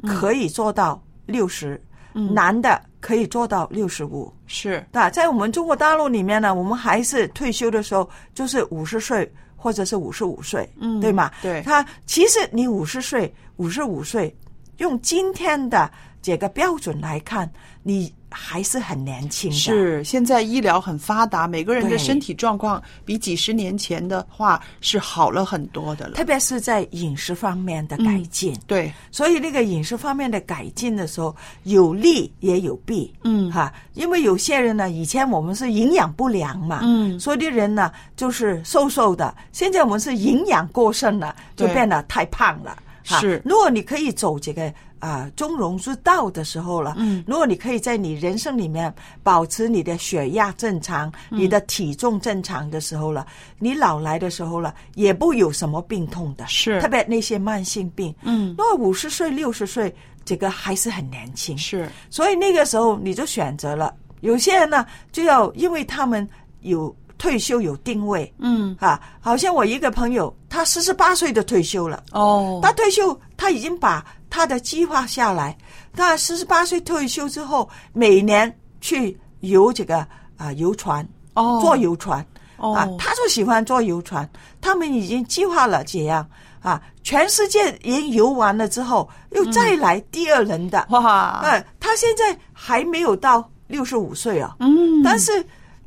可以做到六十、嗯男的可以做到六十五。是，那在我们中国大陆里面呢，我们还是退休的时候就是五十岁或者是五十五岁，嗯对吗？对他其实你五十岁、五十五岁，用今天的这个标准来看，你还是很年轻的。是，现在医疗很发达，每个人的身体状况比几十年前的话是好了很多的了。特别是在饮食方面的改进，对，所以那个饮食方面的改进的时候，有利也有弊，嗯哈，因为有些人呢，以前我们是营养不良嘛，嗯所以的人呢就是瘦瘦的，现在我们是营养过剩了，就变得太胖了。哈是。如果你可以走这个啊、中庸之道的时候了，嗯。如果你可以在你人生里面保持你的血压正常，嗯。你的体重正常的时候了，你老来的时候了，也不有什么病痛的，是。特别那些慢性病，嗯。那五十岁、六十岁，这个还是很年轻，是，所以那个时候你就选择了。有些人呢，就要因为他们有退休有定位，嗯。啊，好像我一个朋友，他四十八岁就退休了，哦，他退休，他已经把他的计划下来，他四十八岁退休之后，每年去游这个啊游船，哦。坐游船，哦。啊，他就喜欢坐游船，他们已经计划了这样。啊，全世界人游完了之后，又再来第二轮的，哇，啊，他现在还没有到六十五岁啊，嗯，但是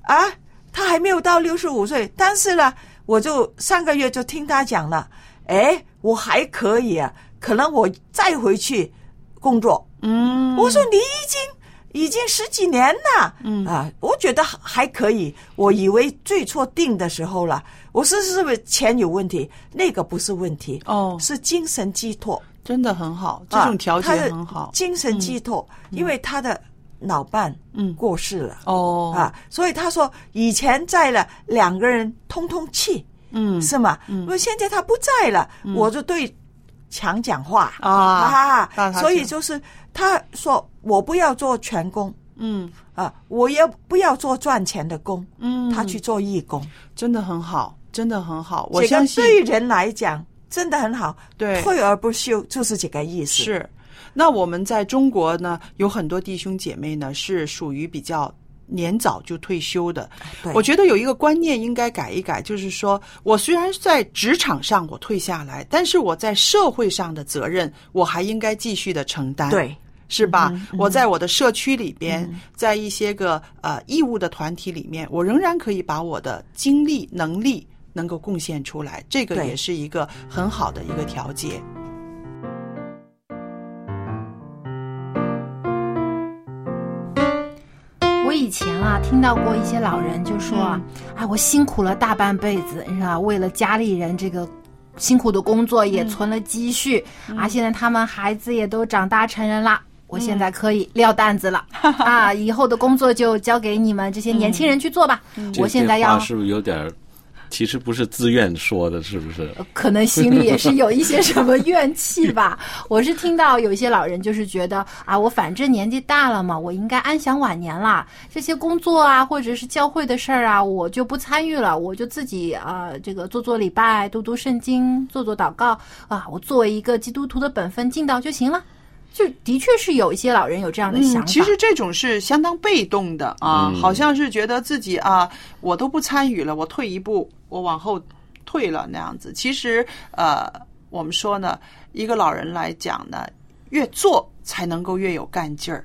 啊，他还没有到六十五岁，但是呢，我就上个月就听他讲了，哎，我还可以啊，可能我再回去工作。嗯，我说你已经已经十几年了，嗯啊，我觉得还可以。我以为最初定的时候了，我说是不是钱有问题？那个不是问题，哦是精神寄托。真的很好，这啊种调节很好。精神寄托，因为他的脑瓣嗯。过世了。哦，啊，所以他说以前在了两个人通通气，嗯。是吗？嗯。因为现在他不在了，我就对墙讲话。啊啊大他讲。所以就是他说我不要做全工嗯。啊，我也不要做赚钱的工，嗯，他去做义工，真的很好，真的很好，我这个相信对人来讲真的很好，对。退而不休就是这个意思。是。那我们在中国呢，有很多弟兄姐妹呢是属于比较年早就退休的。对我觉得有一个观念应该改一改，就是说我虽然在职场上我退下来，但是我在社会上的责任我还应该继续的承担。。对是吧？嗯我在我的社区里边，在一些个呃义务的团体里面，我仍然可以把我的精力、能力能够贡献出来，这个也是一个很好的一个调节。前啊听到过一些老人就说啊，哎，我辛苦了大半辈子，你知道，为了家里人这个辛苦的工作也存了积蓄、啊，现在他们孩子也都长大成人啦。我现在可以撂担子了、啊！以后的工作就交给你们这些年轻人去做吧。这我现在要是不是有点儿？其实不是自愿说的，是不是？可能心里也是有一些什么怨气吧。我是听到有一些老人就是觉得啊，我反正年纪大了嘛，我应该安享晚年啦。这些工作啊，或者是教会的事儿啊，我就不参与了，我就自己啊，这个做做礼拜、读读圣经、做做祷告啊，我作为一个基督徒的本分尽到就行了。就的确是有一些老人有这样的想法。嗯，其实这种是相当被动的啊，嗯好像是觉得自己啊，我都不参与了，我退一步，我往后退了那样子。其实呃，我们说呢，一个老人来讲呢，越做才能够越有干劲儿，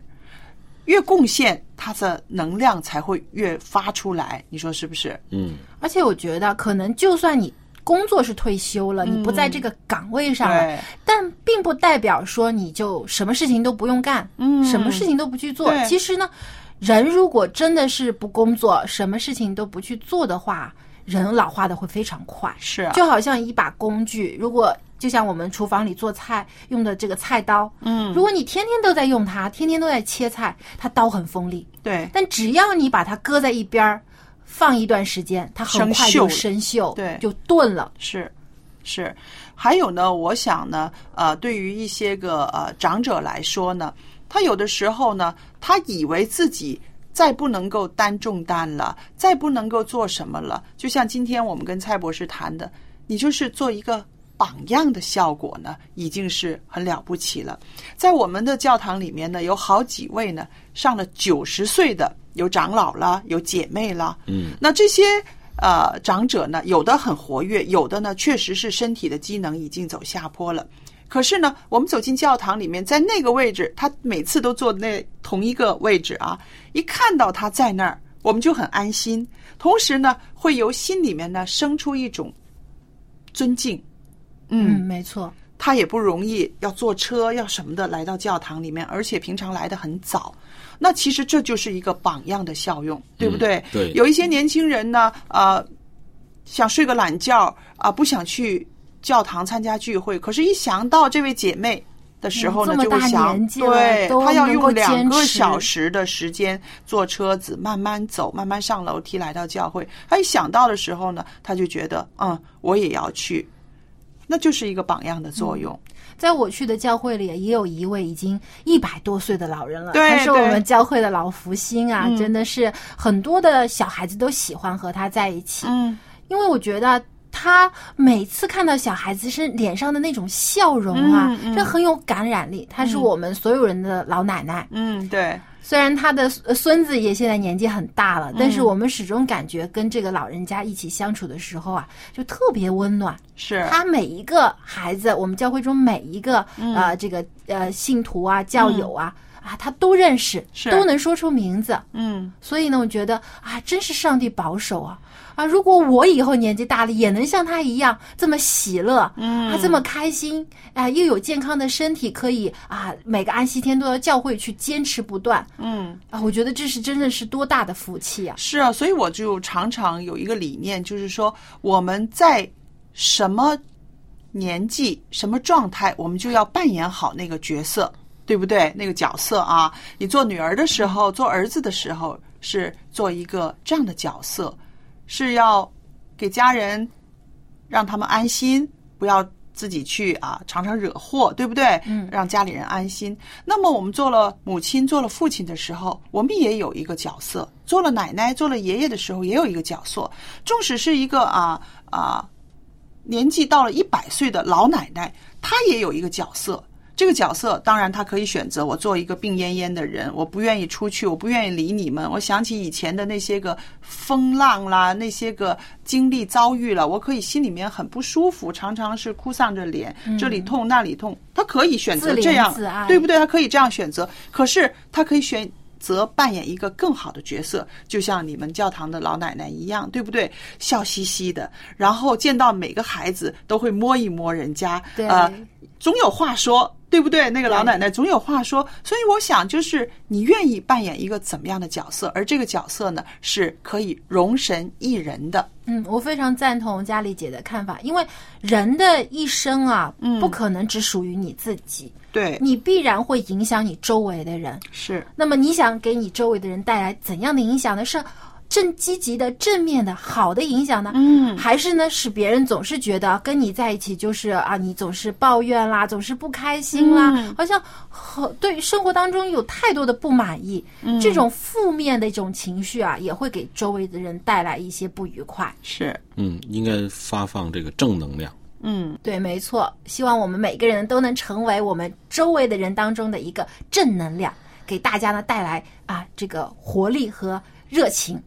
越贡献，他的能量才会越发出来。你说是不是？嗯，而且我觉得，可能就算你工作是退休了，你不在这个岗位上了，对但并不代表说你就什么事情都不用干，嗯什么事情都不去做。其实呢，人如果真的是不工作，什么事情都不去做的话，人老化的会非常快。是。啊就好像一把工具，如果就像我们厨房里做菜用的这个菜刀，嗯。如果你天天都在用它，天天都在切菜，它刀很锋利，对。但只要你把它搁在一边儿，放一段时间，它很快就生生锈，对。就钝了。是是，还有呢，我想呢，呃，对于一些个呃长者来说呢，他有的时候呢，他以为自己再不能够担重担了，再不能够做什么了，就像今天我们跟蔡博士谈的，你就是做一个。榜样的效果呢，已经是很了不起了。在我们的教堂里面呢，有好几位呢上了九十岁的，有长老了，有姐妹了，嗯，那这些呃长者呢，有的很活跃，有的呢确实是身体的机能已经走下坡了。可是呢，我们走进教堂里面，在那个位置，他每次都坐那同一个位置啊，一看到他在那儿，我们就很安心。同时呢，会由心里面呢生出一种尊敬。嗯，没错。他也不容易，要坐车要什么的来到教堂里面，而且平常来的很早。那其实这就是一个榜样的效用，对不对？嗯对有一些年轻人呢，呃，想睡个懒觉啊、不想去教堂参加聚会，可是，一想到这位姐妹的时候呢，就会想，对她要用两个小时的时间坐车子，慢慢走，慢慢上楼梯来到教会。她一想到的时候呢，她就觉得，嗯，我也要去。那就是一个榜样的作用。在我去的教会里，也有一位已经一百多岁的老人了，对他是我们教会的老福星啊，嗯真的是很多的小孩子都喜欢和他在一起，嗯，因为我觉得。他每次看到小孩子身脸上的那种笑容啊，这很有感染力。她是我们所有人的老奶奶，嗯，对，虽然他的呃孙子也现在年纪很大了，但是嗯我们始终感觉跟这个老人家一起相处的时候啊，就特别温暖。是。他每一个孩子，我们教会中每一个、嗯。呃这个呃信徒啊、教友啊、啊，他都认识，是都能说出名字。嗯，所以呢，我觉得啊，真是上帝保守啊啊！如果我以后年纪大了，也能像他一样这么喜乐，嗯啊，这么开心啊，又有健康的身体，可以啊，每个安息天都要教会去坚持不断嗯，啊！我觉得这是真的是多大的福气啊！是啊，所以我就常常有一个理念，就是说我们在什么年纪、什么状态，我们就要扮演好那个角色，对不对？那个角色啊，你做女儿的时候，做儿子的时候，是做一个这样的角色，是要给家人让他们安心，不要自己去啊常常惹祸，对不对？嗯让家里人安心。那么我们做了母亲、做了父亲的时候，我们也有一个角色；做了奶奶、做了爷爷的时候，也有一个角色。纵使是一个啊啊年纪到了一百岁的老奶奶，她也有一个角色。这个角色当然，他可以选择我做一个病恹恹的人，我不愿意出去，我不愿意理你们。我想起以前的那些个风浪啦，那些个经历遭遇了，我可以心里面很不舒服，常常是哭丧着脸，这里痛那里痛。他可以选择这样对不对？他可以这样选择，可是他可以选。则扮演一个更好的角色，就像你们教堂的老奶奶一样，对不对？笑嘻嘻的，然后见到每个孩子都会摸一摸人家，呃，总有话说，对不对？那个老奶奶总有话说，所以我想，就是你愿意扮演一个怎么样的角色，而这个角色呢，是可以容神一人的。嗯，我非常赞同佳丽姐的看法，因为人的一生啊，嗯不可能只属于你自己，对，你必然会影响你周围的人。是那么你想给你周围的人带来怎样的影响呢？是正积极的、正面的、好的影响呢？嗯还是呢，使别人总是觉得跟你在一起就是啊，你总是抱怨啦，总是不开心啦，嗯好像和对生活当中有太多的不满意，嗯这种负面的一种情绪啊，也会给周围的人带来一些不愉快。是，嗯，应该发放这个正能量。嗯对，没错，希望我们每个人都能成为我们周围的人当中的一个正能量，给大家呢带来啊这个活力和热情。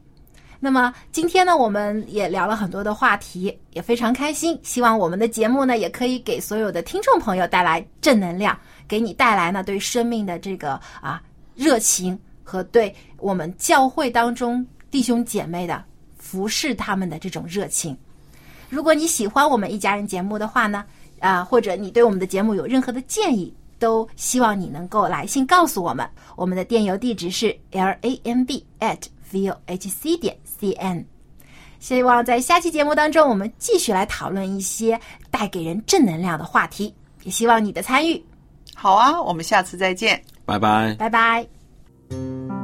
那么今天呢，我们也聊了很多的话题，也非常开心。希望我们的节目呢，也可以给所有的听众朋友带来正能量，给你带来呢对生命的这个啊热情和对我们教会当中弟兄姐妹的服侍他们的这种热情。如果你喜欢我们一家人节目的话呢，啊、或者你对我们的节目有任何的建议，都希望你能够来信告诉我们。我们的电邮地址是 l a m b at v o h c 点 c n。希望在下期节目当中，我们继续来讨论一些带给人正能量的话题，也希望你的参与。好啊，我们下次再见。拜拜。拜拜。